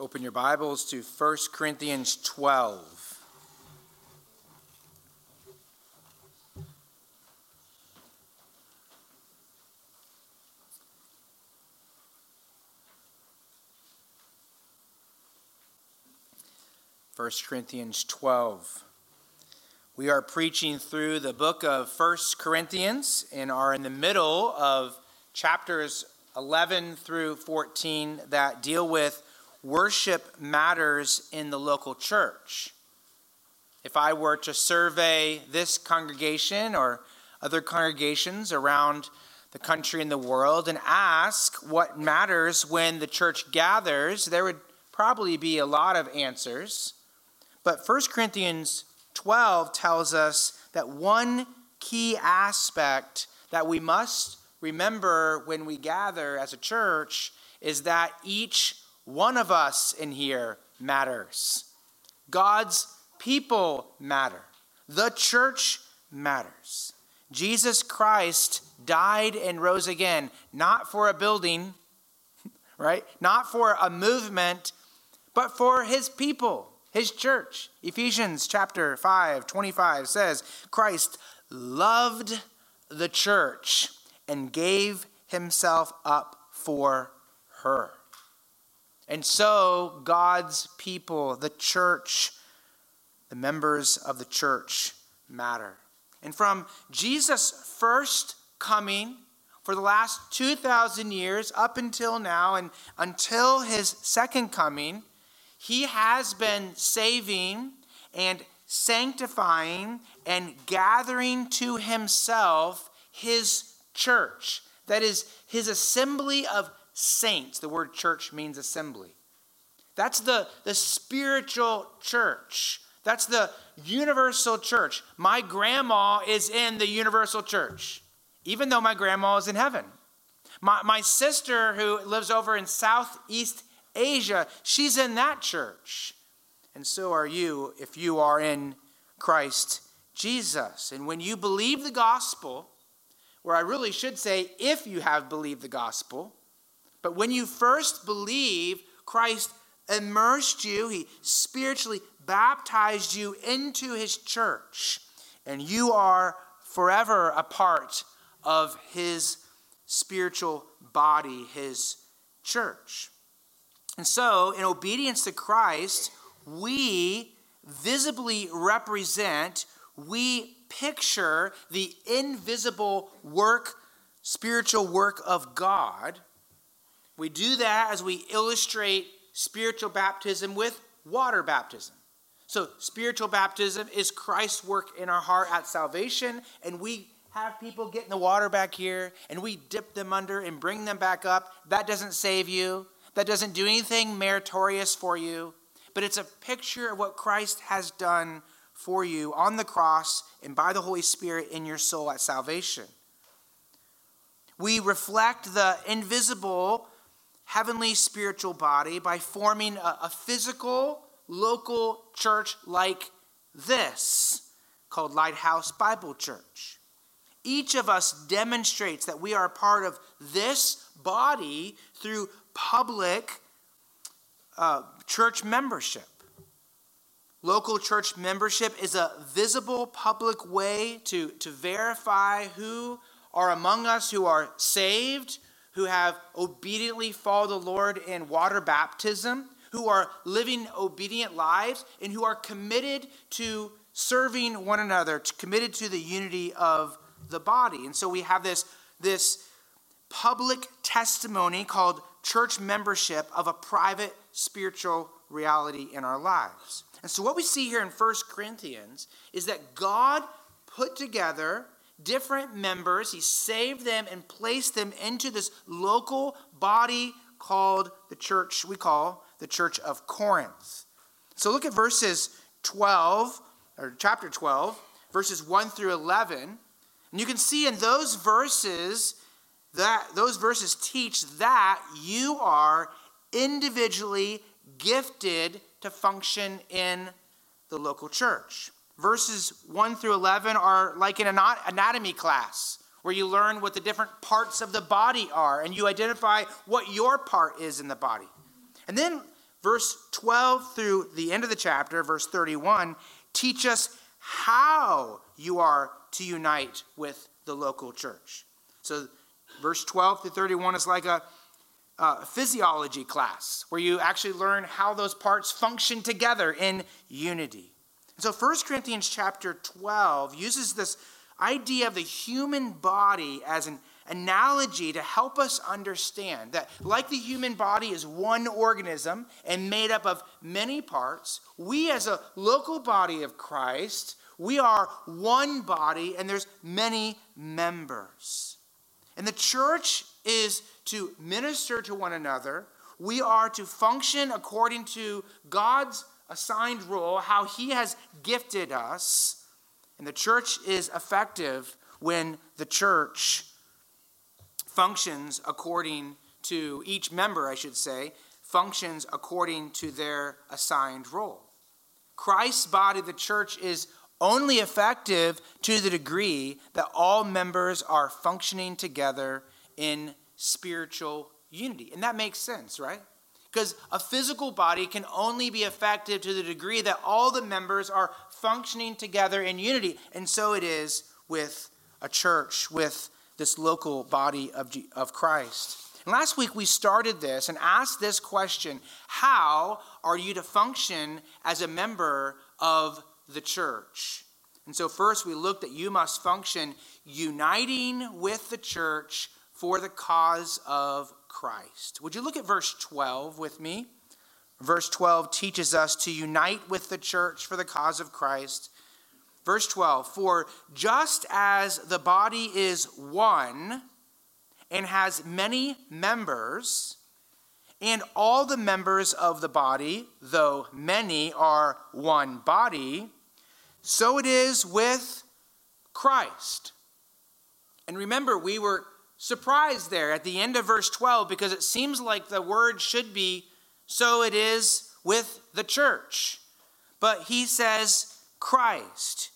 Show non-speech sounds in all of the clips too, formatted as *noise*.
Open your Bibles to 1 Corinthians 12. First Corinthians 12. We are preaching through the book of First Corinthians and are in the middle of chapters 11 through 14 that deal with worship matters in the local church. If I were to survey this congregation or other congregations around the country and the world and ask what matters when the church gathers, there would probably be a lot of answers. But 1 Corinthians 12 tells us that one key aspect that we must remember when we gather as a church is that each one of us in here matters. God's people matter. The church matters. Jesus Christ died and rose again, not for a building, *laughs* right? Not for a movement, but for his people, his church. Ephesians chapter 5, 25 says, Christ loved the church and gave himself up for her. And so, God's people, the church, the members of the church matter. And from Jesus' first coming, for the last 2,000 years up until now, and until his second coming, he has been saving and sanctifying and gathering to himself his church. That is, his assembly of saints. The word church means assembly. That's the, the spiritual church. That's the universal church. My grandma is in the universal church, even though my grandma is in heaven. My, my sister, who lives over in Southeast Asia, she's in that church. And so are you if you are in Christ Jesus. And when you believe the gospel, where I really should say, if you have believed the gospel, but when you first believe, Christ immersed you, he spiritually baptized you into his church, and you are forever a part of his spiritual body, his church. And so, in obedience to Christ, we visibly represent, we picture the invisible work, spiritual work of God we do that as we illustrate spiritual baptism with water baptism. So, spiritual baptism is Christ's work in our heart at salvation, and we have people get in the water back here and we dip them under and bring them back up. That doesn't save you, that doesn't do anything meritorious for you, but it's a picture of what Christ has done for you on the cross and by the Holy Spirit in your soul at salvation. We reflect the invisible heavenly spiritual body by forming a, a physical, local church like this called Lighthouse Bible Church. Each of us demonstrates that we are part of this body through public uh, church membership. Local church membership is a visible public way to, to verify who are among us who are saved, who have obediently followed the Lord in water baptism, who are living obedient lives, and who are committed to serving one another, committed to the unity of the body. And so we have this, this public testimony called church membership of a private spiritual reality in our lives. And so what we see here in 1 Corinthians is that God put together different members. He saved them and placed them into this local body called the church we call the Church of Corinth. So look at verses 12, or chapter 12, verses 1 through 11. And you can see in those verses that those verses teach that you are individually gifted to function in the local church verses 1 through 11 are like an anatomy class where you learn what the different parts of the body are and you identify what your part is in the body. And then verse 12 through the end of the chapter, verse 31, teach us how you are to unite with the local church. So, verse 12 through 31 is like a, a physiology class where you actually learn how those parts function together in unity. And so, 1 Corinthians chapter 12 uses this idea of the human body as an analogy to help us understand that, like the human body is one organism and made up of many parts, we as a local body of Christ, we are one body and there's many members. And the church is to minister to one another. We are to function according to God's assigned role, how He has gifted us. And the church is effective when the church functions according to each member, I should say, functions according to their assigned role. Christ's body, the church, is only effective to the degree that all members are functioning together in spiritual unity. And that makes sense, right? Because a physical body can only be effective to the degree that all the members are functioning together in unity. And so it is with a church, with this local body of, of Christ. And last week we started this and asked this question How are you to function as a member of the church? And so, first, we looked at you must function uniting with the church for the cause of Christ. Would you look at verse 12 with me? Verse 12 teaches us to unite with the church for the cause of Christ. Verse 12 For just as the body is one and has many members, and all the members of the body, though many, are one body, so it is with Christ. And remember, we were surprised there at the end of verse 12 because it seems like the word should be, so it is with the church. But he says Christ.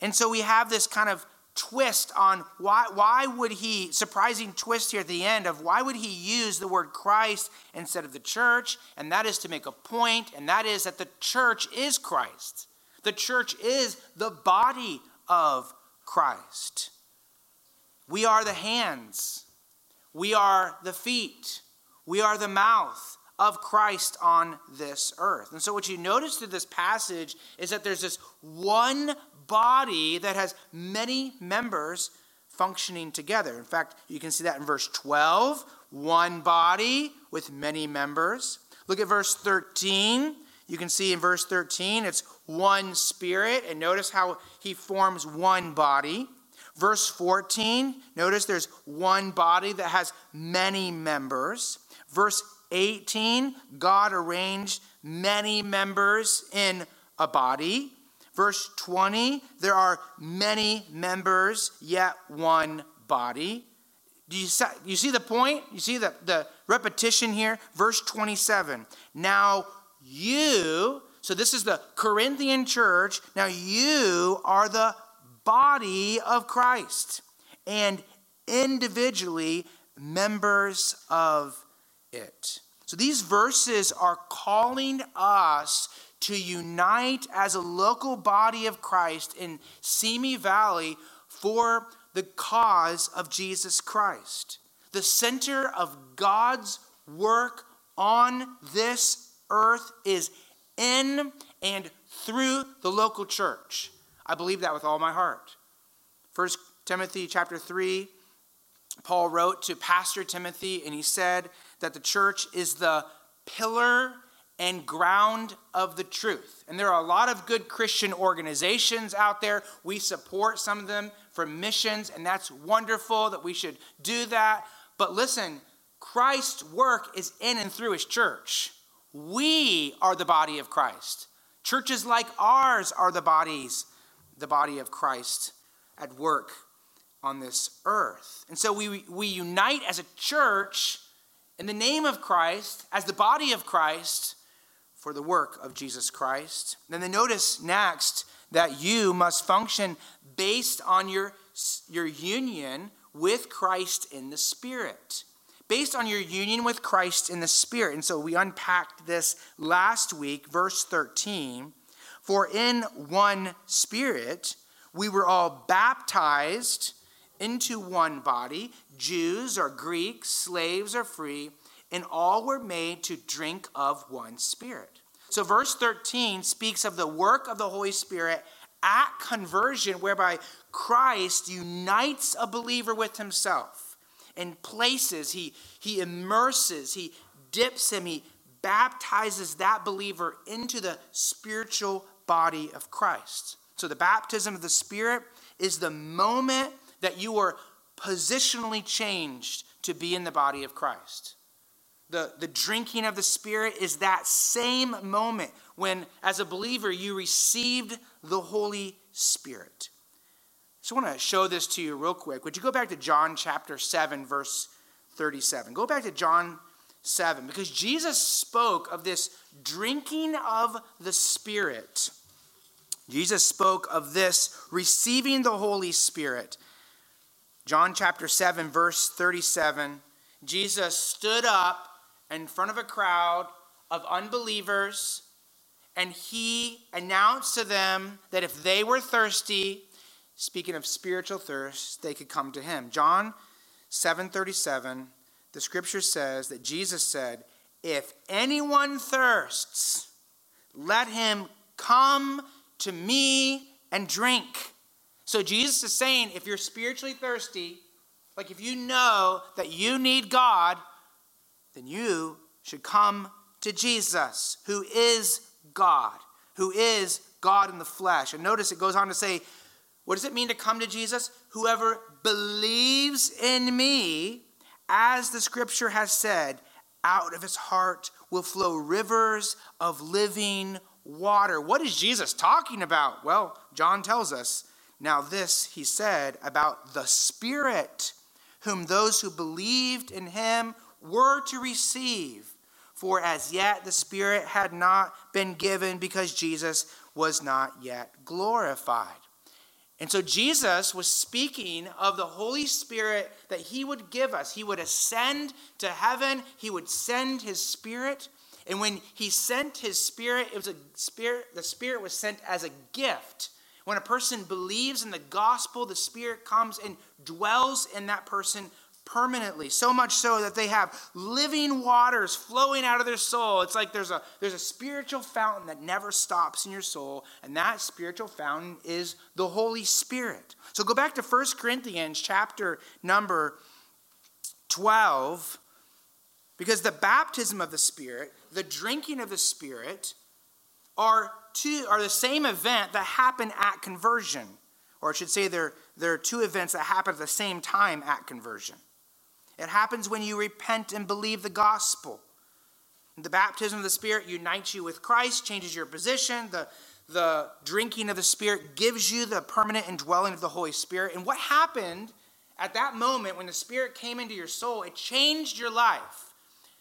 And so we have this kind of twist on why, why would he, surprising twist here at the end of why would he use the word Christ instead of the church? And that is to make a point, and that is that the church is Christ. The church is the body of Christ. We are the hands, we are the feet, we are the mouth of Christ on this earth. And so, what you notice through this passage is that there's this one body that has many members functioning together. In fact, you can see that in verse 12 one body with many members. Look at verse 13. You can see in verse 13 it's one spirit, and notice how he forms one body. Verse 14, notice there's one body that has many members. Verse 18, God arranged many members in a body. Verse 20, there are many members, yet one body. Do you, see, you see the point? You see the, the repetition here? Verse 27, now you, so this is the Corinthian church, now you are the body of Christ and individually members of it. So these verses are calling us to unite as a local body of Christ in Simi Valley for the cause of Jesus Christ. The center of God's work on this earth is in and through the local church. I believe that with all my heart. First Timothy chapter 3, Paul wrote to Pastor Timothy, and he said that the church is the pillar and ground of the truth. And there are a lot of good Christian organizations out there. We support some of them for missions, and that's wonderful that we should do that. But listen, Christ's work is in and through his church. We are the body of Christ. Churches like ours are the bodies, the body of Christ at work on this earth. And so we, we unite as a church in the name of Christ, as the body of Christ, for the work of Jesus Christ. Then they notice next that you must function based on your, your union with Christ in the Spirit. based on your union with Christ in the Spirit. And so we unpacked this last week, verse 13. For in one Spirit we were all baptized into one body, Jews or Greeks, slaves or free, and all were made to drink of one Spirit. So, verse 13 speaks of the work of the Holy Spirit at conversion, whereby Christ unites a believer with himself and places, he, he immerses, he dips him, he baptizes that believer into the spiritual body of Christ. So, the baptism of the Spirit is the moment that you are positionally changed to be in the body of Christ the, the drinking of the Spirit is that same moment when, as a believer, you received the Holy Spirit. So I want to show this to you real quick. Would you go back to John chapter 7, verse 37? Go back to John 7, because Jesus spoke of this drinking of the Spirit. Jesus spoke of this receiving the Holy Spirit. John chapter 7, verse 37. Jesus stood up in front of a crowd of unbelievers, and he announced to them that if they were thirsty, speaking of spiritual thirst, they could come to him. John 7:37, the scripture says that Jesus said, "If anyone thirsts, let him come to me and drink." So Jesus is saying, if you're spiritually thirsty, like if you know that you need God, then you should come to Jesus, who is God, who is God in the flesh. And notice it goes on to say, what does it mean to come to Jesus? Whoever believes in me, as the scripture has said, out of his heart will flow rivers of living water. What is Jesus talking about? Well, John tells us. Now, this he said about the Spirit, whom those who believed in him were to receive, for as yet the Spirit had not been given because Jesus was not yet glorified. And so Jesus was speaking of the Holy Spirit that he would give us. He would ascend to heaven, he would send his Spirit. And when he sent his Spirit, it was a spirit, the Spirit was sent as a gift. When a person believes in the gospel, the Spirit comes and dwells in that person permanently so much so that they have living waters flowing out of their soul. It's like there's a there's a spiritual fountain that never stops in your soul and that spiritual fountain is the holy spirit. So go back to 1 corinthians chapter number 12 because the baptism of the spirit the drinking of the spirit are two are the same event that happen at conversion. Or i should say there, there are two events that happen at the same time at conversion it happens when you repent and believe the gospel. The baptism of the Spirit unites you with Christ, changes your position. The, the drinking of the Spirit gives you the permanent indwelling of the Holy Spirit. And what happened at that moment when the Spirit came into your soul? It changed your life,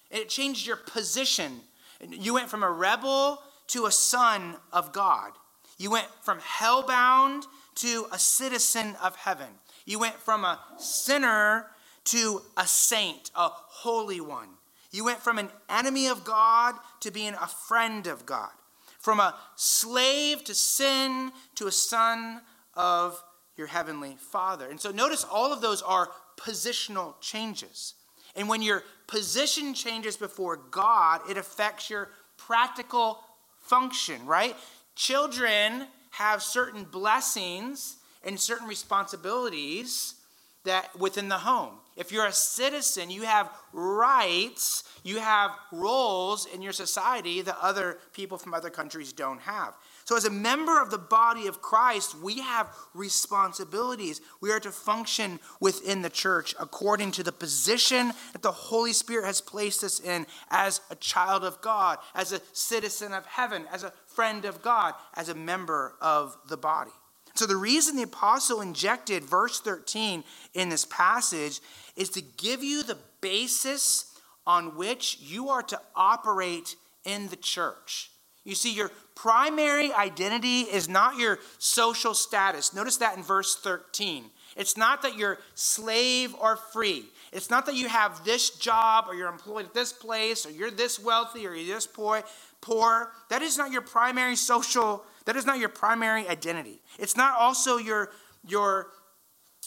it changed your position. You went from a rebel to a son of God. You went from hellbound to a citizen of heaven. You went from a sinner to a saint, a holy one. You went from an enemy of God to being a friend of God. From a slave to sin to a son of your heavenly Father. And so notice all of those are positional changes. And when your position changes before God, it affects your practical function, right? Children have certain blessings and certain responsibilities that within the home. If you're a citizen, you have rights, you have roles in your society that other people from other countries don't have. So, as a member of the body of Christ, we have responsibilities. We are to function within the church according to the position that the Holy Spirit has placed us in as a child of God, as a citizen of heaven, as a friend of God, as a member of the body. So, the reason the apostle injected verse 13 in this passage is to give you the basis on which you are to operate in the church. You see, your primary identity is not your social status. Notice that in verse 13. It's not that you're slave or free. It's not that you have this job or you're employed at this place or you're this wealthy or you're this poor. Poor. That is not your primary social. That is not your primary identity. It's not also your your.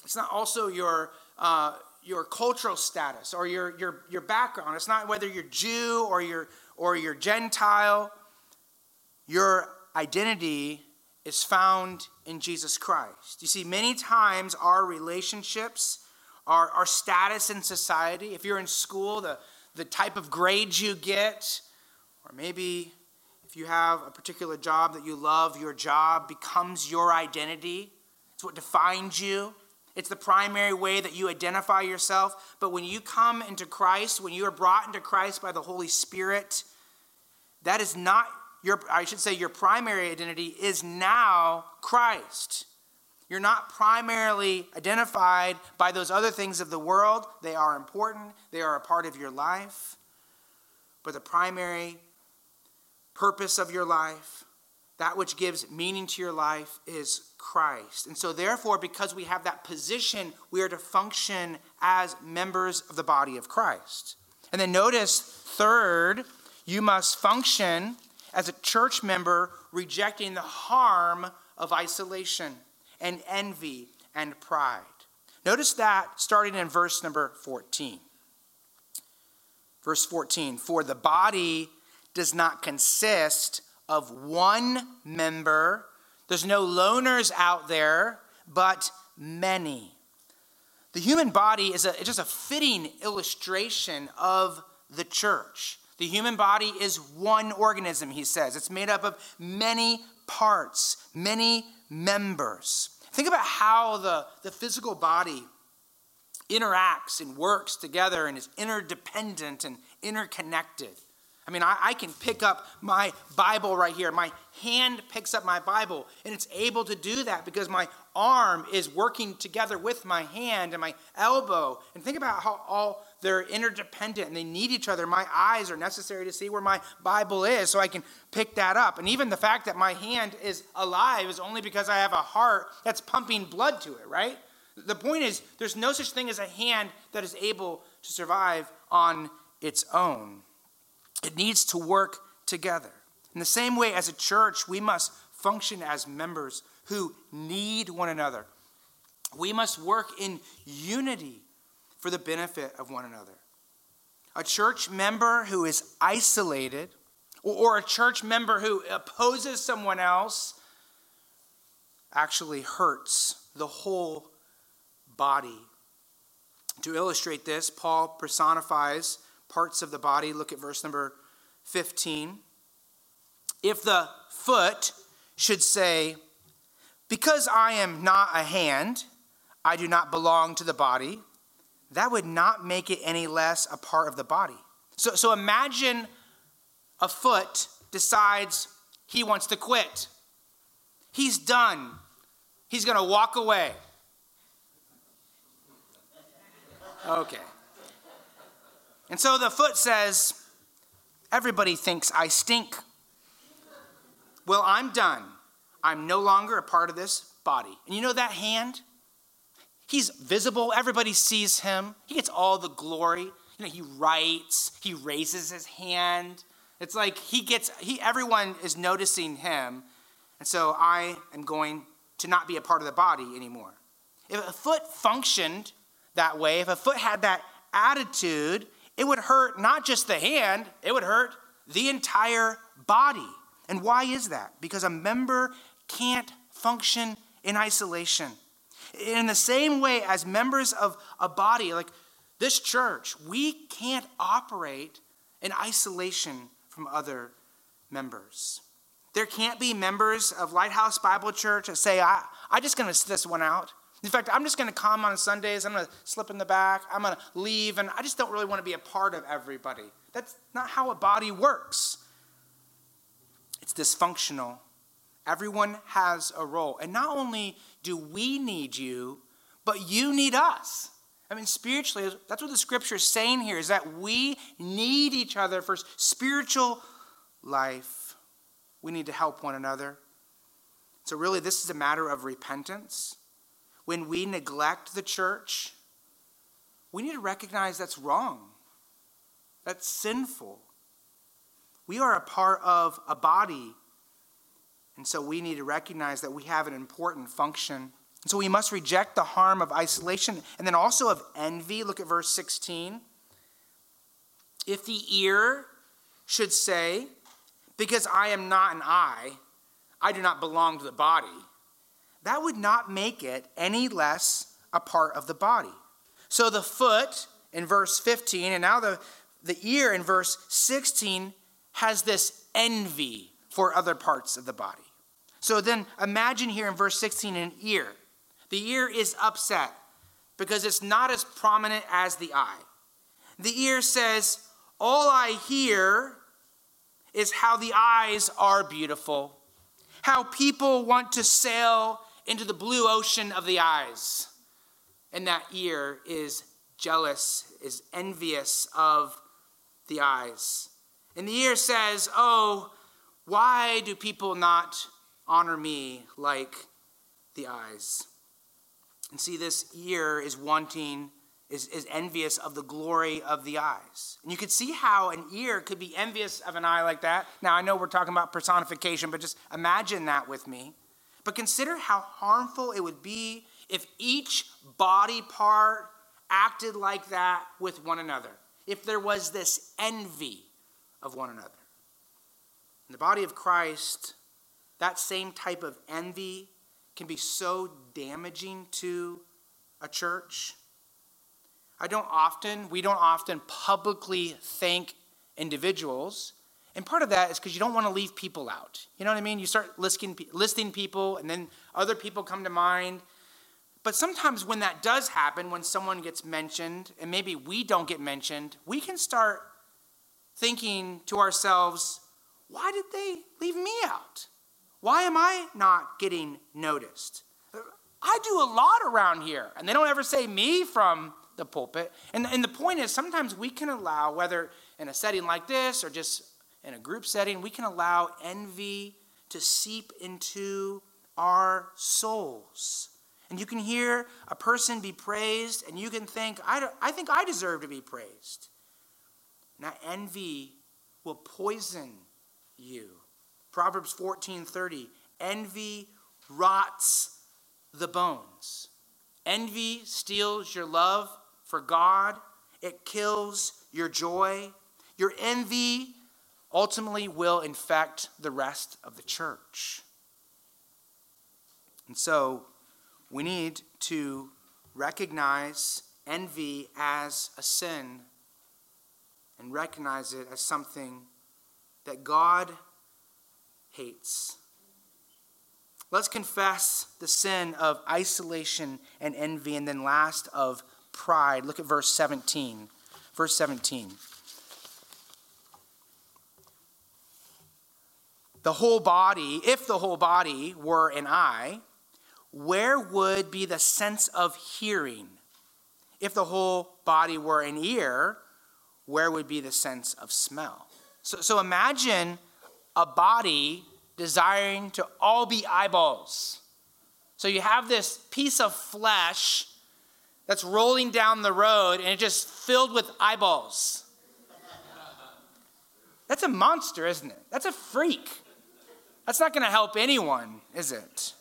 It's not also your uh, your cultural status or your your your background. It's not whether you're Jew or you're or you're Gentile. Your identity is found in Jesus Christ. You see, many times our relationships, our, our status in society, if you're in school, the, the type of grades you get, or maybe you have a particular job that you love, your job becomes your identity. It's what defines you. It's the primary way that you identify yourself. But when you come into Christ, when you are brought into Christ by the Holy Spirit, that is not your, I should say, your primary identity is now Christ. You're not primarily identified by those other things of the world. They are important, they are a part of your life. But the primary purpose of your life, that which gives meaning to your life, is Christ. And so, therefore, because we have that position, we are to function as members of the body of Christ. And then notice, third, you must function as a church member rejecting the harm of isolation and envy and pride. Notice that starting in verse number 14. Verse 14 For the body does not consist of one member, there's no loners out there, but many. The human body is a, just a fitting illustration of the church. The human body is one organism, he says. It's made up of many parts, many members. Think about how the, the physical body interacts and works together and is interdependent and interconnected. I mean, I, I, can pick up my Bible right here. My hand picks up my Bible, and it's able to do that because my arm is working together with my hand and my elbow. And think about how all they're interdependent and they need each other. My eyes are necessary to see where my Bible is so I can pick that up. And even the fact that my hand is alive is only because I have a heart that's pumping blood to it, right? The point is, there's no such thing as a hand that is able to survive on its own. It needs to work together. In the same way, as a church, we must function as members who need one another. We must work in unity for the benefit of one another. A church member who is isolated, or, a church member who opposes someone else, actually hurts the whole body. To illustrate this, Paul personifies parts of the body. Look at verse number 15. If the foot should say, Because I am not a hand, I do not belong to the body, that would not make it any less a part of the body. So, so imagine a foot decides he wants to quit. He's done. He's going to walk away. Okay. And so the foot says, Everybody thinks I stink. Well, I'm done. I'm no longer a part of this body. And you know that hand? He's visible. Everybody sees him. He gets all the glory. You know, he writes, he raises his hand. It's like he gets, he, everyone is noticing him. And so I am going to not be a part of the body anymore. If a foot functioned that way, if a foot had that attitude, it would hurt not just the hand, it would hurt the entire body. And why is that? Because a member can't function in isolation. In the same way as members of a body, like this church, we can't operate in isolation from other members. There can't be members of Lighthouse Bible Church that say, I, I'm just going to sit this one out. In fact, I'm just going to come on Sundays. I'm going to slip in the back. I'm going to leave, and I just don't really want to be a part of everybody. That's not how a body works. It's dysfunctional. Everyone has a role. And not only do we need you, but you need us. I mean, spiritually, that's what the scripture is saying here is that we need each other for spiritual life. We need to help one another. So, really, this is a matter of repentance when we neglect the church, we need to recognize that's wrong. That's sinful. We are a part of a body, and so we need to recognize that we have an important function. And so we must reject the harm of isolation and then also of envy. Look at verse 16. If the ear should say, Because I am not an eye, I do not belong to the body, that would not make it any less a part of the body. So the foot in verse 15, and now the, the ear in verse 16 has this envy for other parts of the body. So then imagine here in verse 16 an ear. The ear is upset because it's not as prominent as the eye. The ear says, All I hear is how the eyes are beautiful, how people want to sail into the blue ocean of the eyes. And that ear is jealous, is envious of the eyes. And the ear says, Oh, why do people not honor me like the eyes? And see, this ear is wanting, is, is envious of the glory of the eyes. And you could see how an ear could be envious of an eye like that. Now, I know we're talking about personification, but just imagine that with me. But consider how harmful it would be if each body part acted like that with one another, if there was this envy of one another. In the body of Christ, that same type of envy can be so damaging to a church. I don't often, we don't often publicly thank individuals. And part of that is because you don't want to leave people out. You know what I mean? You start listing, listing people, and then other people come to mind. But sometimes when that does happen, when someone gets mentioned, and maybe we don't get mentioned, we can start thinking to ourselves, why did they leave me out? Why am I not getting noticed? I do a lot around here, and they don't ever say me from the pulpit. And, and the point is, sometimes we can allow, whether in a setting like this or just in a group setting, we can allow envy to seep into our souls. And you can hear a person be praised, and you can think, I, I think I deserve to be praised. Now, envy will poison you. Proverbs 14:30, envy rots the bones. Envy steals your love for God. It kills your joy. Your envy ultimately will infect the rest of the church. And so, we need to recognize envy as a sin and recognize it as something that God hates. Let's confess the sin of isolation and envy, and then last of pride. Look at verse 17. Verse 17. The whole body, if the whole body were an eye, where would be the sense of hearing? If the whole body were an ear, where would be the sense of smell? So, so imagine a body desiring to all be eyeballs. So you have this piece of flesh that's rolling down the road and it's just filled with eyeballs. That's a monster, isn't it? That's a freak. That's not going to help anyone, is it?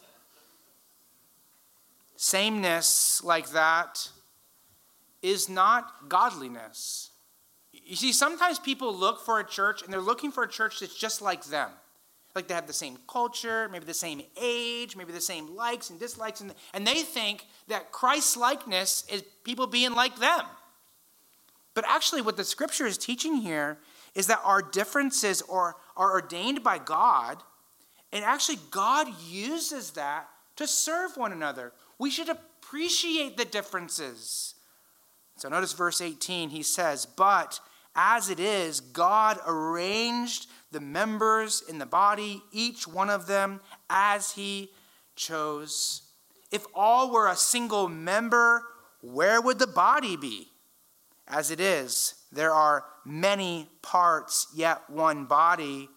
Sameness like that is not godliness. You see, sometimes people look for a church and they're looking for a church that's just like them. Like they have the same culture, maybe the same age, maybe the same likes and dislikes, and, and they think that Christ's likeness is people being like them. But actually, what the scripture is teaching here is that our differences are, are ordained by God, and actually, God uses that to serve one another. We should appreciate the differences. So notice verse 18, he says, But as it is, God arranged the members in the body, each one of them as he chose. If all were a single member, where would the body be? As it is, there are many parts, yet one body.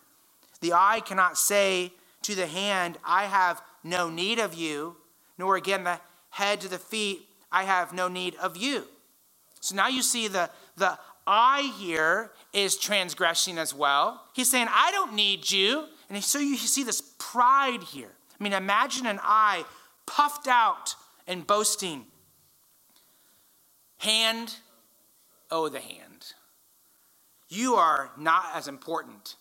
The eye cannot say to the hand, I have no need of you nor again the head to the feet, I have no need of you. So now you see the, the I here is transgressing as well. He's saying, I don't need you. And so you see this pride here. I mean, imagine an eye puffed out and boasting. Hand, oh, the hand. You are not as important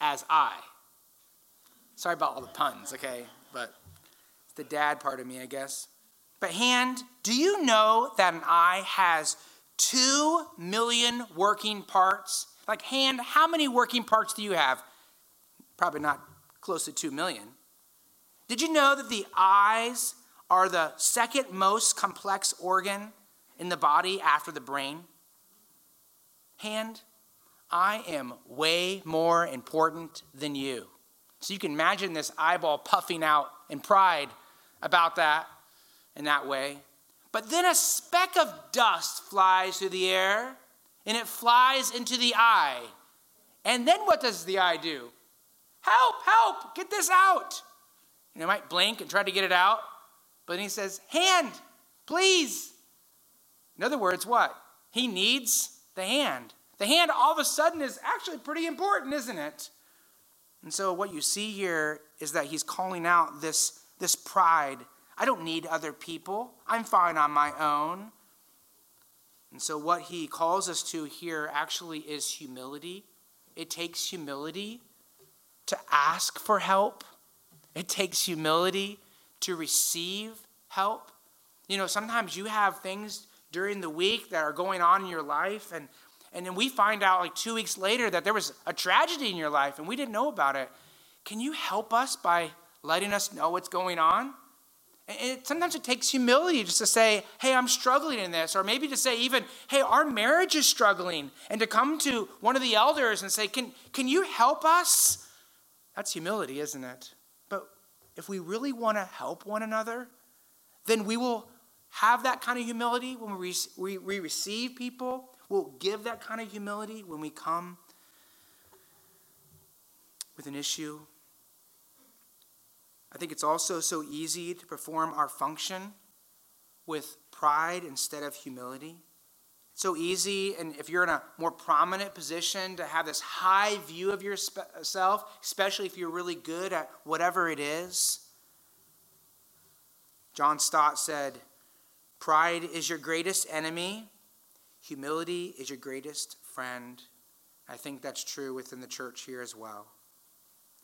as I. Sorry about all the puns, okay? But it's the dad part of me, I guess. But, hand, do you know that an eye has two million working parts? Like, hand, how many working parts do you have? Probably not close to two million. Did you know that the eyes are the second most complex organ in the body after the brain? Hand, I am way more important than you. So you can imagine this eyeball puffing out in pride about that in that way. But then a speck of dust flies through the air and it flies into the eye. And then what does the eye do? Help, help, get this out. And it might blink and try to get it out. But then he says, Hand, please. In other words, what? He needs the hand. The hand all of a sudden is actually pretty important, isn't it? And so what you see here is that he's calling out this, this pride I don't need other people. I'm fine on my own. And so, what he calls us to here actually is humility. It takes humility to ask for help, it takes humility to receive help. You know, sometimes you have things during the week that are going on in your life, and, and then we find out like two weeks later that there was a tragedy in your life and we didn't know about it. Can you help us by letting us know what's going on? It, sometimes it takes humility just to say, hey, I'm struggling in this. Or maybe to say, even, hey, our marriage is struggling. And to come to one of the elders and say, can, can you help us? That's humility, isn't it? But if we really want to help one another, then we will have that kind of humility when we, we, we receive people. We'll give that kind of humility when we come with an issue I think it's also so easy to perform our function with pride instead of humility. It's so easy, and if you're in a more prominent position, to have this high view of yourself, especially if you're really good at whatever it is. John Stott said, Pride is your greatest enemy, humility is your greatest friend. I think that's true within the church here as well.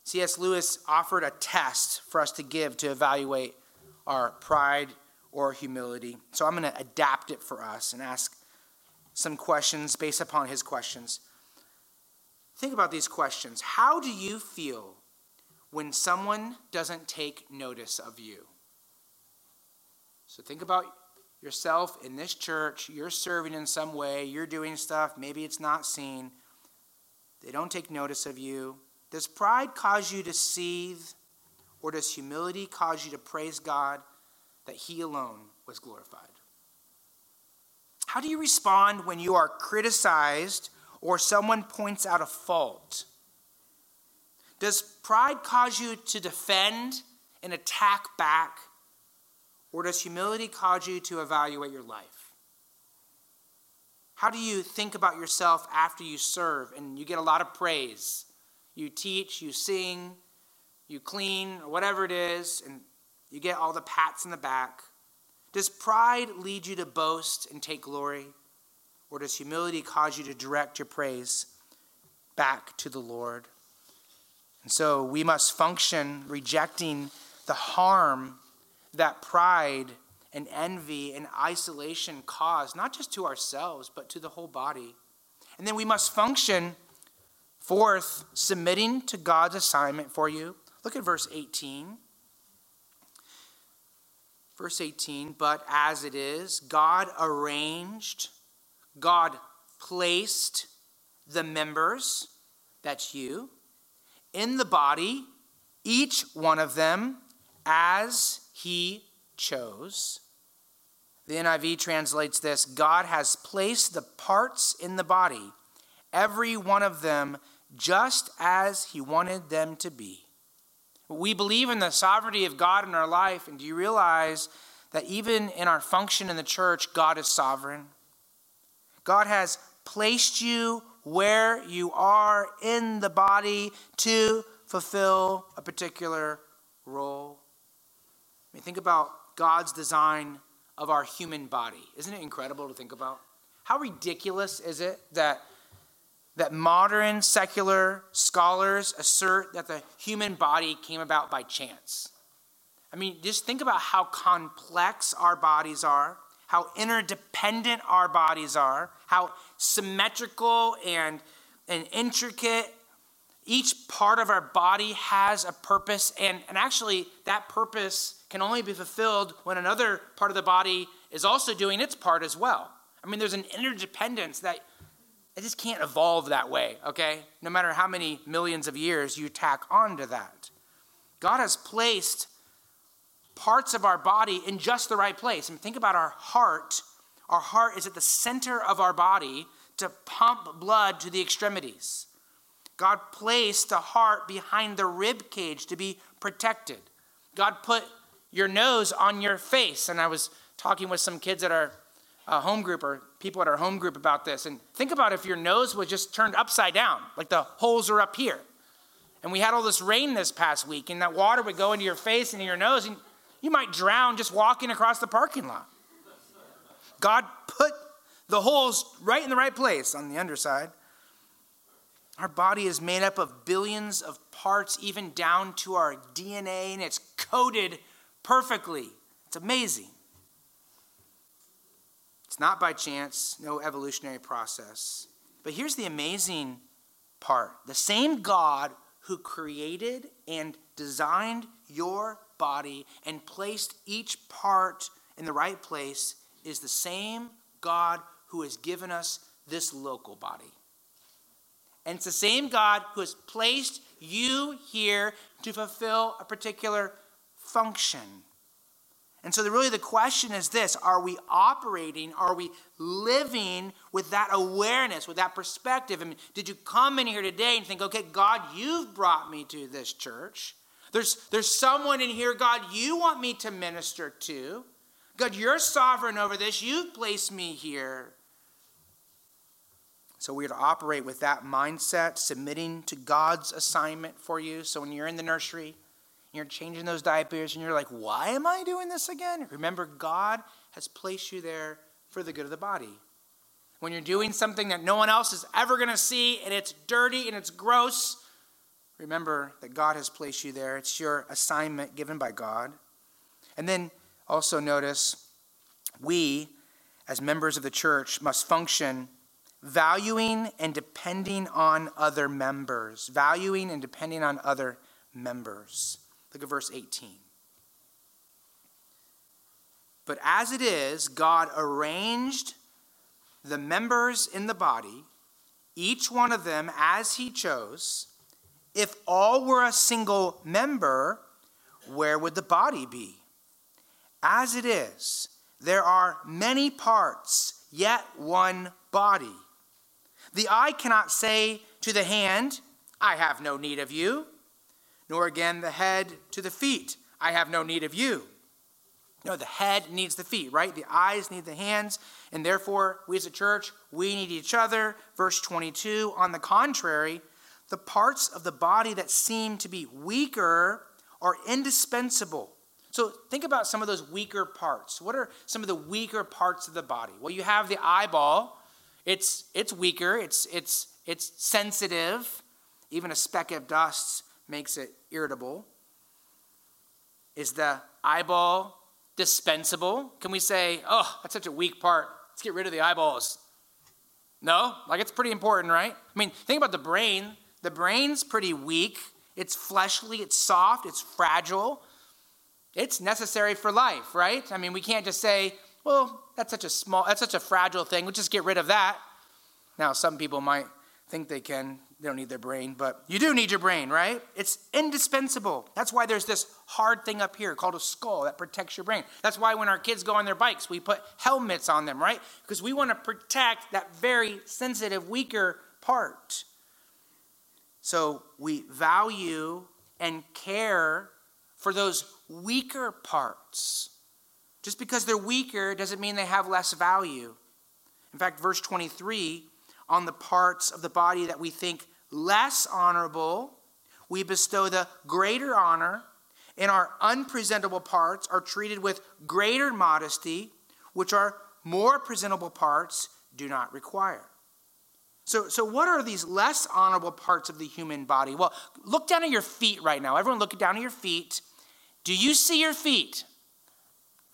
C.S. Lewis offered a test for us to give to evaluate our pride or humility. So I'm going to adapt it for us and ask some questions based upon his questions. Think about these questions. How do you feel when someone doesn't take notice of you? So think about yourself in this church. You're serving in some way, you're doing stuff, maybe it's not seen. They don't take notice of you. Does pride cause you to seethe, or does humility cause you to praise God that He alone was glorified? How do you respond when you are criticized or someone points out a fault? Does pride cause you to defend and attack back, or does humility cause you to evaluate your life? How do you think about yourself after you serve and you get a lot of praise? you teach, you sing, you clean, or whatever it is, and you get all the pats in the back. Does pride lead you to boast and take glory? Or does humility cause you to direct your praise back to the Lord? And so we must function rejecting the harm that pride and envy and isolation cause, not just to ourselves, but to the whole body. And then we must function Fourth, submitting to God's assignment for you. Look at verse 18. Verse 18, but as it is, God arranged, God placed the members, that's you, in the body, each one of them as he chose. The NIV translates this God has placed the parts in the body every one of them just as he wanted them to be. We believe in the sovereignty of God in our life, and do you realize that even in our function in the church, God is sovereign? God has placed you where you are in the body to fulfill a particular role. I mean, think about God's design of our human body. Isn't it incredible to think about? How ridiculous is it that, that modern secular scholars assert that the human body came about by chance? I mean, just think about how complex our bodies are, how interdependent our bodies are, how symmetrical and, and intricate each part of our body has a purpose, and, and actually, that purpose can only be fulfilled when another part of the body is also doing its part as well. I mean, there's an interdependence that it just can't evolve that way, okay? No matter how many millions of years you tack onto that. God has placed parts of our body in just the right place. I mean, think about our heart. Our heart is at the center of our body to pump blood to the extremities. God placed the heart behind the rib cage to be protected. God put your nose on your face. And I was talking with some kids at our uh, home group or people at our home group about this. And think about if your nose was just turned upside down, like the holes are up here. And we had all this rain this past week, and that water would go into your face and your nose, and you might drown just walking across the parking lot. God put the holes right in the right place on the underside. Our body is made up of billions of parts, even down to our DNA, and it's coded perfectly. It's amazing. It's not by chance, no evolutionary process. But here's the amazing part the same God who created and designed your body and placed each part in the right place is the same God who has given us this local body. And it's the same God who has placed you here to fulfill a particular function. And so, the, really, the question is this Are we operating, are we living with that awareness, with that perspective? I mean, did you come in here today and think, okay, God, you've brought me to this church? There's, there's someone in here, God, you want me to minister to. God, you're sovereign over this. You've placed me here. So we are to operate with that mindset, submitting to God's assignment for you. So when you're in the nursery, you're changing those diapers, and you're like, why am I doing this again? Remember, God has placed you there for the good of the body. When you're doing something that no one else is ever going to see, and it's dirty and it's gross, remember that God has placed you there. It's your assignment given by God. And then also notice, we, as members of the church, must function valuing and depending on other members. Valuing and depending on other members. Look at verse 18. But as it is, God arranged the members in the body, each one of them as he chose. If all were a single member, where would the body be? As it is, there are many parts, yet one body. The eye cannot say to the hand, I have no need of you, nor again the head to the feet, I have no need of you. No, the head needs the feet, right? The eyes need the hands, and therefore, we as a church, we need each other. Verse 22 On the contrary, the parts of the body that seem to be weaker are indispensable. So think about some of those weaker parts. What are some of the weaker parts of the body? Well, you have the eyeball, it's, it's weaker, it's, it's, it's sensitive. Even a speck of dust makes it irritable. Is the eyeball dispensable? Can we say, oh, that's such a weak part? Let's get rid of the eyeballs. No? Like it's pretty important, right? I mean, think about the brain. The brain's pretty weak. It's fleshly, it's soft, it's fragile. It's necessary for life, right? I mean, we can't just say, well, that's such a small, that's such a fragile thing. We'll just get rid of that. Now, some people might think they can. They don't need their brain, but you do need your brain, right? It's indispensable. That's why there's this hard thing up here called a skull that protects your brain. That's why when our kids go on their bikes, we put helmets on them, right? Because we want to protect that very sensitive, weaker part. So we value and care for those weaker parts. Just because they're weaker doesn't mean they have less value. In fact, verse 23 on the parts of the body that we think less honorable, we bestow the greater honor, and our unpresentable parts are treated with greater modesty, which our more presentable parts do not require. So, so what are these less honorable parts of the human body? Well, look down at your feet right now. Everyone, look down at your feet. Do you see your feet?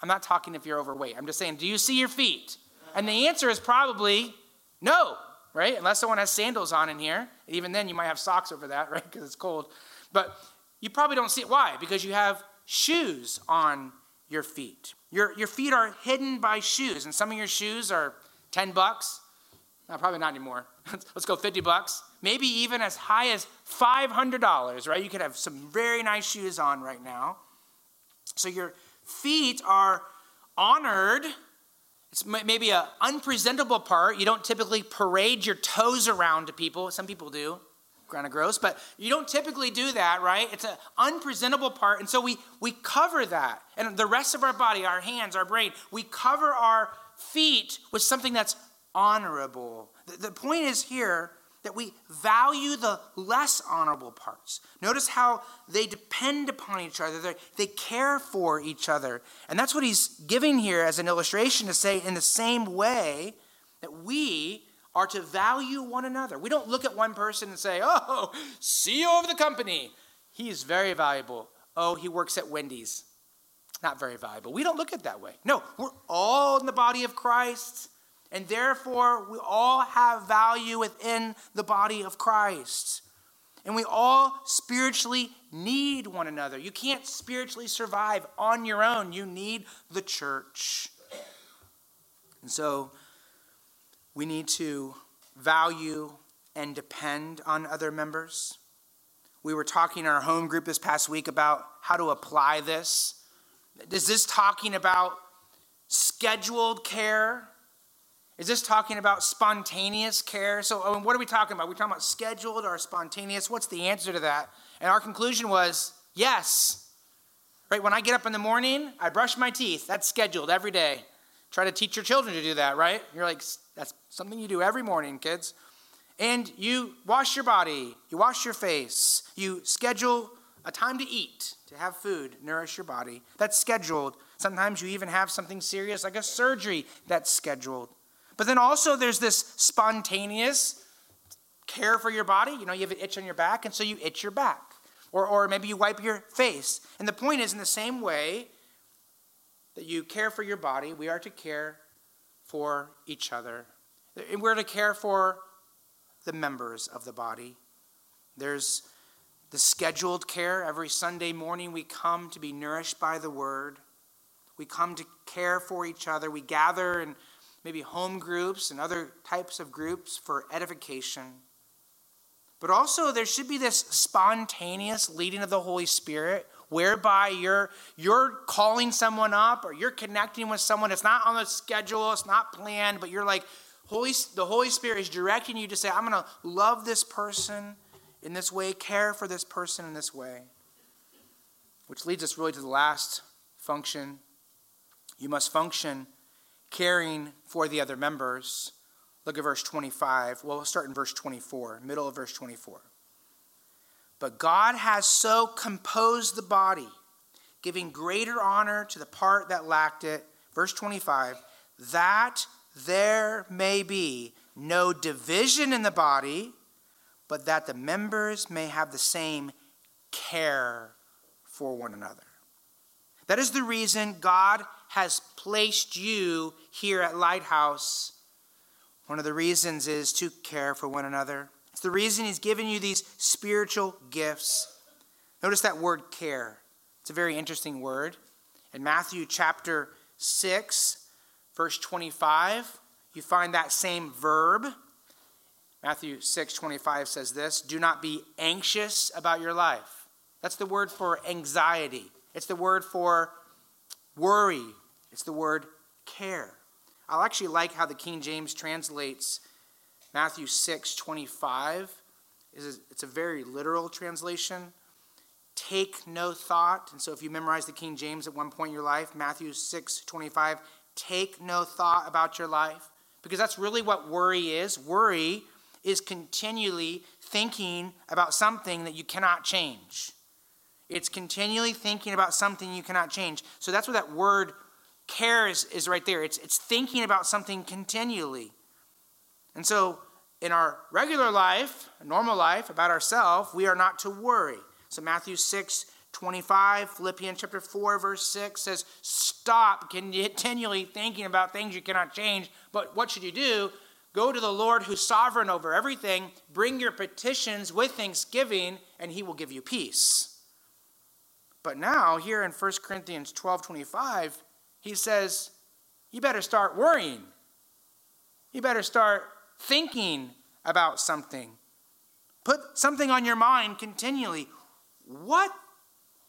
I'm not talking if you're overweight. I'm just saying, do you see your feet? And the answer is probably no, right? Unless someone has sandals on in here. Even then, you might have socks over that, *laughs* right? Because it's cold. But you probably don't see it. Why? Because you have shoes on your feet. Your, your feet are hidden by shoes, and some of your shoes are 10 bucks. No, probably not anymore. *laughs* Let's go 50 bucks. Maybe even as high as $500, right? You could have some very nice shoes on right now. So your feet are honored. It's maybe an unpresentable part. You don't typically parade your toes around to people. Some people do kind of gross, but you don't typically do that, right? It's an unpresentable part. And so we, we cover that. And the rest of our body, our hands, our brain, we cover our feet with something that's honorable. The, the point is here that we value the less honorable parts. Notice how they depend upon each other, they they care for each other. And that's what he's giving here as an illustration to say, in the same way that we are to value one another. We don't look at one person and say, oh, CEO of the company. He's very valuable. Oh, he works at Wendy's. Not very valuable. We don't look at that way. No, we're all in the body of Christ, and therefore we all have value within the body of Christ. And we all spiritually need one another. You can't spiritually survive on your own, you need the church. And so, we need to value and depend on other members. We were talking in our home group this past week about how to apply this. Is this talking about scheduled care? Is this talking about spontaneous care? So, I mean, what are we talking about? We talking about scheduled or spontaneous? What's the answer to that? And our conclusion was yes. Right? When I get up in the morning, I brush my teeth. That's scheduled every day. Try to teach your children to do that, right? You're like, that's something you do every morning, kids. And you wash your body, you wash your face, you schedule a time to eat, to have food, nourish your body. That's scheduled. Sometimes you even have something serious like a surgery that's scheduled. But then also there's this spontaneous care for your body. You know, you have an itch on your back, and so you itch your back. Or, or maybe you wipe your face. And the point is, in the same way, that you care for your body, we are to care for each other. And we're to care for the members of the body. There's the scheduled care. Every Sunday morning, we come to be nourished by the word. We come to care for each other. We gather in maybe home groups and other types of groups for edification. But also, there should be this spontaneous leading of the Holy Spirit whereby you're you're calling someone up or you're connecting with someone. It's not on the schedule it's not planned but you're like holy the holy spirit is directing you to say i'm going to love this person in this way care for this person in this way which leads us really to the last function. You must function caring for the other members look at verse 25 well we'll start in verse 24 middle of verse 24 but God has so composed the body, giving greater honor to the part that lacked it. Verse 25, that there may be no division in the body, but that the members may have the same care for one another. That is the reason God has placed you here at Lighthouse. One of the reasons is to care for one another. It's the reason he's given you these spiritual gifts. Notice that word care. It's a very interesting word. In Matthew chapter 6, verse 25, you find that same verb. Matthew 6, 25 says this Do not be anxious about your life. That's the word for anxiety, it's the word for worry, it's the word care. I'll actually like how the King James translates Matthew 6 25 it's a very literal translation. Take no thought. And so if you memorize the King James at one point in your life, Matthew 6 25, take no thought about your life because that's really what worry is. Worry is continually thinking about something that you cannot change. It's continually thinking about something you cannot change. So that's what that word cares is right there. It's, it's thinking about something continually. And so in our regular life, normal life, about ourselves, we are not to worry. So Matthew 6, 25, Philippians chapter 4, verse 6 says, Stop continually thinking about things you cannot change. But what should you do? Go to the Lord who's sovereign over everything, bring your petitions with thanksgiving, and he will give you peace. But now, here in 1 Corinthians 12 25, he says, You better start worrying. You better start thinking about something. Put something on your mind continually. What,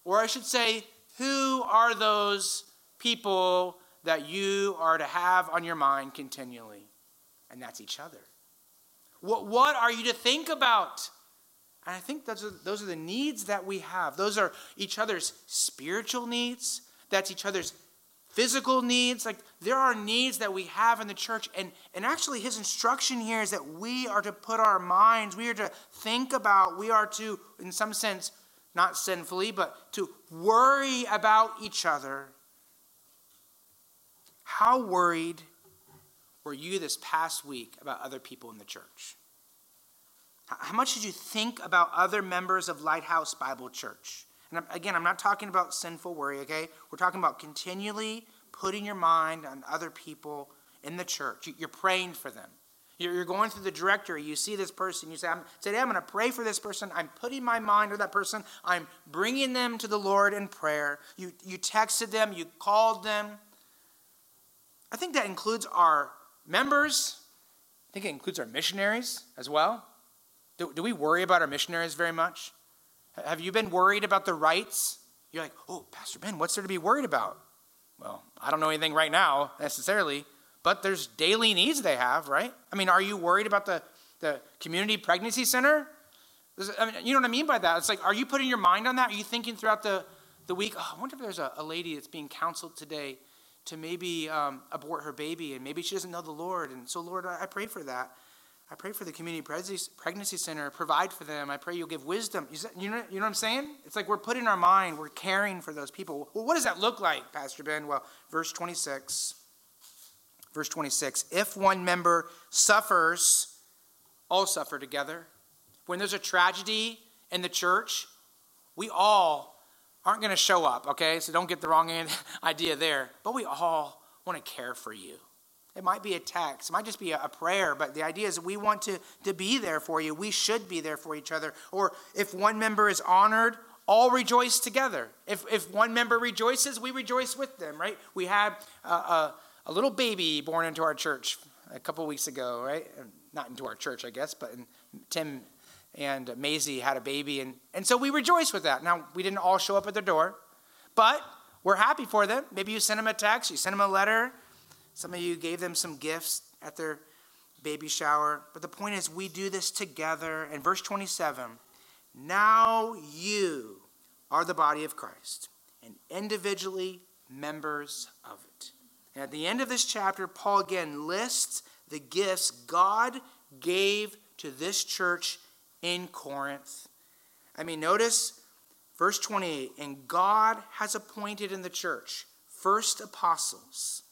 or I should say, who are those people that you are to have on your mind continually? And that's each other. What, what are you to think about? And I think those are, those are the needs that we have. Those are each other's spiritual needs, that's each other's physical needs. Like there are needs that we have in the church. And, and actually, his instruction here is that we are to put our minds, we are to think about, we are to, in some sense, not sinfully, but to worry about each other. How worried were you this past week about other people in the church? How much did you think about other members of Lighthouse Bible Church? And again, I'm not talking about sinful worry, okay? We're talking about continually putting your mind on other people in the church. You're praying for them. You're going through the directory, you see this person, you say, Today I'm going to pray for this person. I'm putting my mind on that person. I'm bringing them to the Lord in prayer. You, you texted them, you called them. I think that includes our members. I think it includes our missionaries as well. Do, do we worry about our missionaries very much? Have you been worried about the rights? You're like, oh, Pastor Ben, what's there to be worried about? Well, I don't know anything right now necessarily, but there's daily needs they have, right? I mean, are you worried about the, the community pregnancy center? I mean, you know what I mean by that? It's like, are you putting your mind on that? Are you thinking throughout the, the week, oh, I wonder if there's a, a lady that's being counseled today to maybe um, abort her baby and maybe she doesn't know the Lord. And so, Lord, I, I pray for that. I pray for the community pregnancy center, provide for them. I pray you'll give wisdom. You know, you know what I'm saying? It's like we're putting our mind, we're caring for those people. Well, what does that look like, Pastor Ben? Well, verse 26. Verse 26 If one member suffers, all suffer together. When there's a tragedy in the church, we all aren't going to show up, okay? So don't get the wrong *laughs* idea there. But we all want to care for you. It might be a text, it might just be a, prayer, but the idea is we want to, to be there for you. We should be there for each other. Or if one member is honored, all rejoice together. If, if one member rejoices, we rejoice with them, right? We had a, a, a little baby born into our church a couple weeks ago, right? Not into our church, I guess, but Tim and Maisie had a baby, and, and so we rejoice with that. Now, we didn't all show up at their door, but we're happy for them. Maybe you sent them a text, you sent them a letter, some of you gave them some gifts at their baby shower. But the point is, we do this together. And verse 27 now you are the body of Christ and individually members of it. And at the end of this chapter, Paul again lists the gifts God gave to this church in Corinth. I mean, notice verse 28 and God has appointed in the church first apostles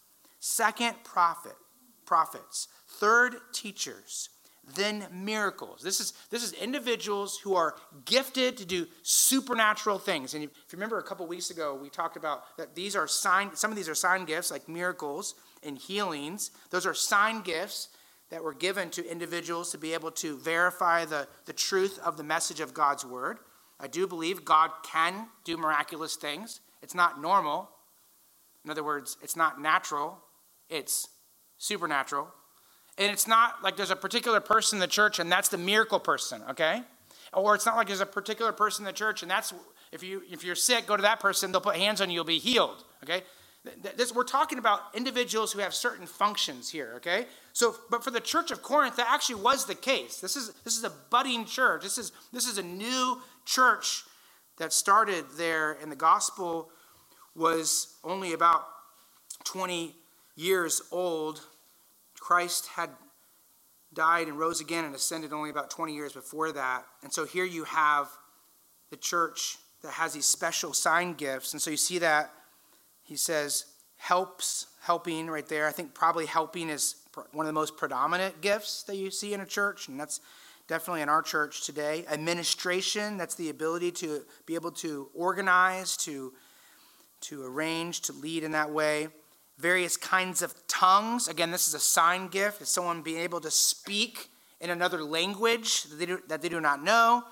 second prophet prophets. Third teachers. Then miracles. This is this is individuals who are gifted to do supernatural things. And if you remember a couple weeks ago we talked about that these are sign some of these are sign gifts like miracles and healings. Those are sign gifts that were given to individuals to be able to verify the, the truth of the message of god's word. I do believe god can do miraculous things. It's not normal. In other words it's not natural it's supernatural. And it's not like there's a particular person in the church and that's the miracle person, okay? Or it's not like there's a particular person in the church and that's if you if you're sick, go to that person, they'll put hands on you, you'll be healed, okay? This, we're talking about individuals who have certain functions here, okay? So, but for the church of Corinth, that actually was the case. This is this is a budding church. This is this is a new church that started there, and the gospel was only about 20 years old. Christ had died and rose again and ascended only about 20 years before that. And so here you have the church that has these special sign gifts. And so you see that he says, helps, helping right there. I think probably helping is one of the most predominant gifts that you see in a church, and that's definitely in our church today. Administration, that's the ability to be able to organize, to, to arrange, to lead in that way various kinds of tongues. Again, this is a sign gift. It's someone being able to speak in another language that they do, that they do not know.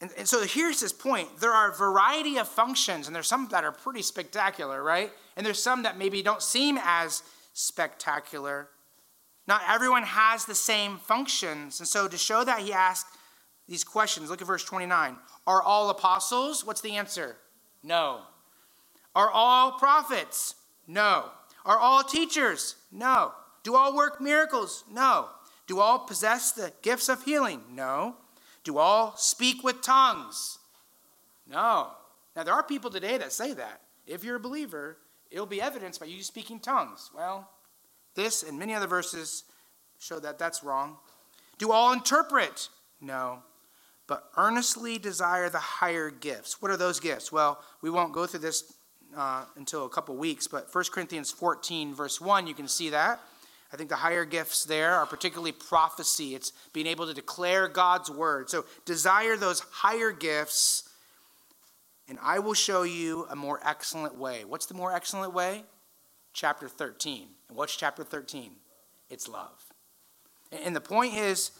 And, and so here's his point there are a variety of functions, and there's some that are pretty spectacular, right? And there's some that maybe don't seem as spectacular. Not everyone has the same functions. And so to show that, he asked these questions. Look at verse 29. Are all apostles? What's the answer? No. Are all prophets? No. Are all teachers? No. Do all work miracles? No. Do all possess the gifts of healing? No. Do all speak with tongues? No. Now, there are people today that say that. If you're a believer, it'll be evidenced by you speaking tongues. Well, this and many other verses show that that's wrong. Do all interpret? No. But earnestly desire the higher gifts. What are those gifts? Well, we won't go through this uh, until a couple weeks, but 1 Corinthians 14, verse 1, you can see that. I think the higher gifts there are particularly prophecy. It's being able to declare God's word. So desire those higher gifts, and I will show you a more excellent way. What's the more excellent way? Chapter 13. And what's chapter 13? It's love. And the point is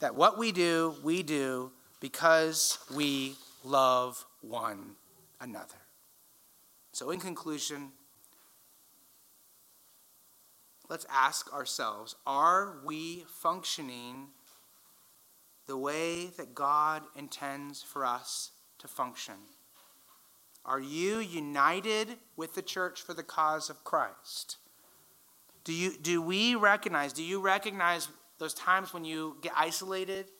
that what we do, we do because we love one another. So, in conclusion, let's ask ourselves are we functioning the way that God intends for us to function? Are you united with the church for the cause of Christ? Do, you, do we recognize, do you recognize those times when you get isolated,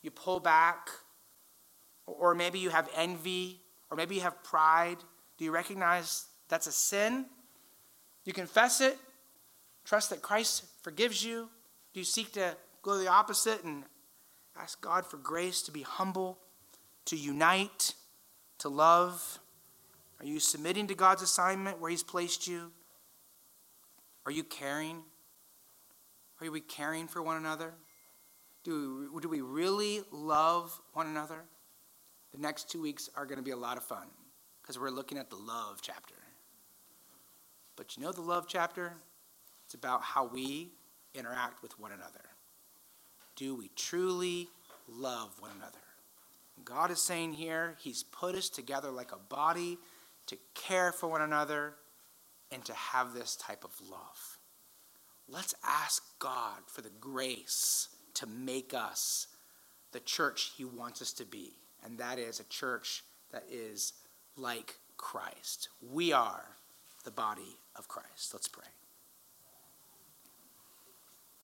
you pull back, or maybe you have envy, or maybe you have pride? Do you recognize that's a sin? You confess it, trust that Christ forgives you. Do you seek to go the opposite and ask God for grace to be humble, to unite, to love? Are you submitting to God's assignment where He's placed you? Are you caring? Are we caring for one another? Do we, do we really love one another? The next two weeks are going to be a lot of fun because we're looking at the love chapter. But you know the love chapter? It's about how we interact with one another. Do we truly love one another? God is saying here, He's put us together like a body to care for one another and to have this type of love. Let's ask God for the grace to make us the church He wants us to be. And that is a church that is like Christ. We are the body of Christ. Let's pray.